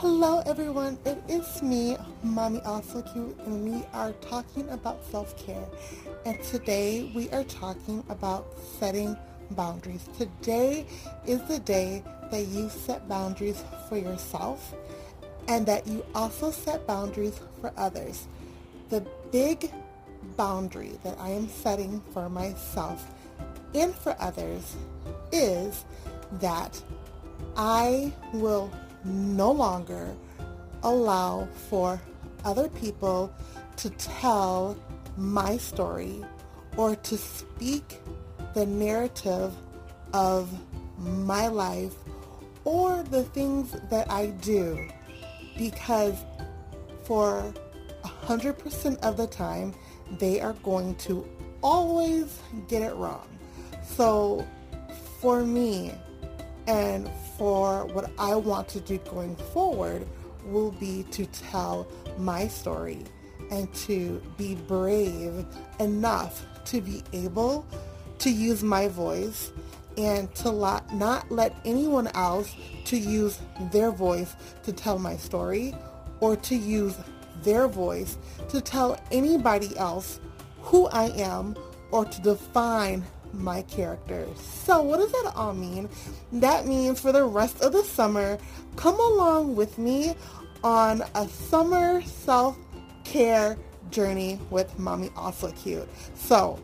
Hello everyone, it is me, Mommy Aw So Cute, and we are talking about self-care. And today we are talking about setting boundaries. Today is the day that you set boundaries for yourself and that you also set boundaries for others. The big boundary that I am setting for myself and for others is that I will no longer allow for other people to tell my story or to speak the narrative of my life or the things that I do because for 100% of the time they are going to always get it wrong. So for me and for what I want to do going forward will be to tell my story and to be brave enough to be able to use my voice and to not let anyone else to use their voice to tell my story or to use their voice to tell anybody else who I am or to define my characters. So what does that all mean? That means for the rest of the summer, come along with me on a summer self-care journey with Mommy Aw So Cute. So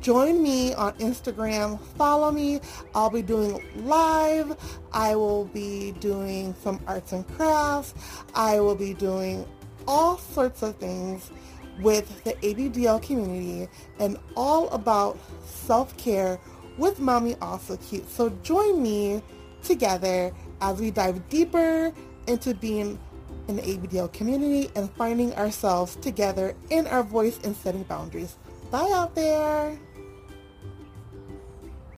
join me on Instagram. Follow me. I'll be doing live. I will be doing some arts and crafts. I will be doing all sorts of things with the ABDL community and all about self-care with Mommy Aw So Cute. So join me together as we dive deeper into being in the ABDL community and finding ourselves together in our voice and setting boundaries. Bye out there!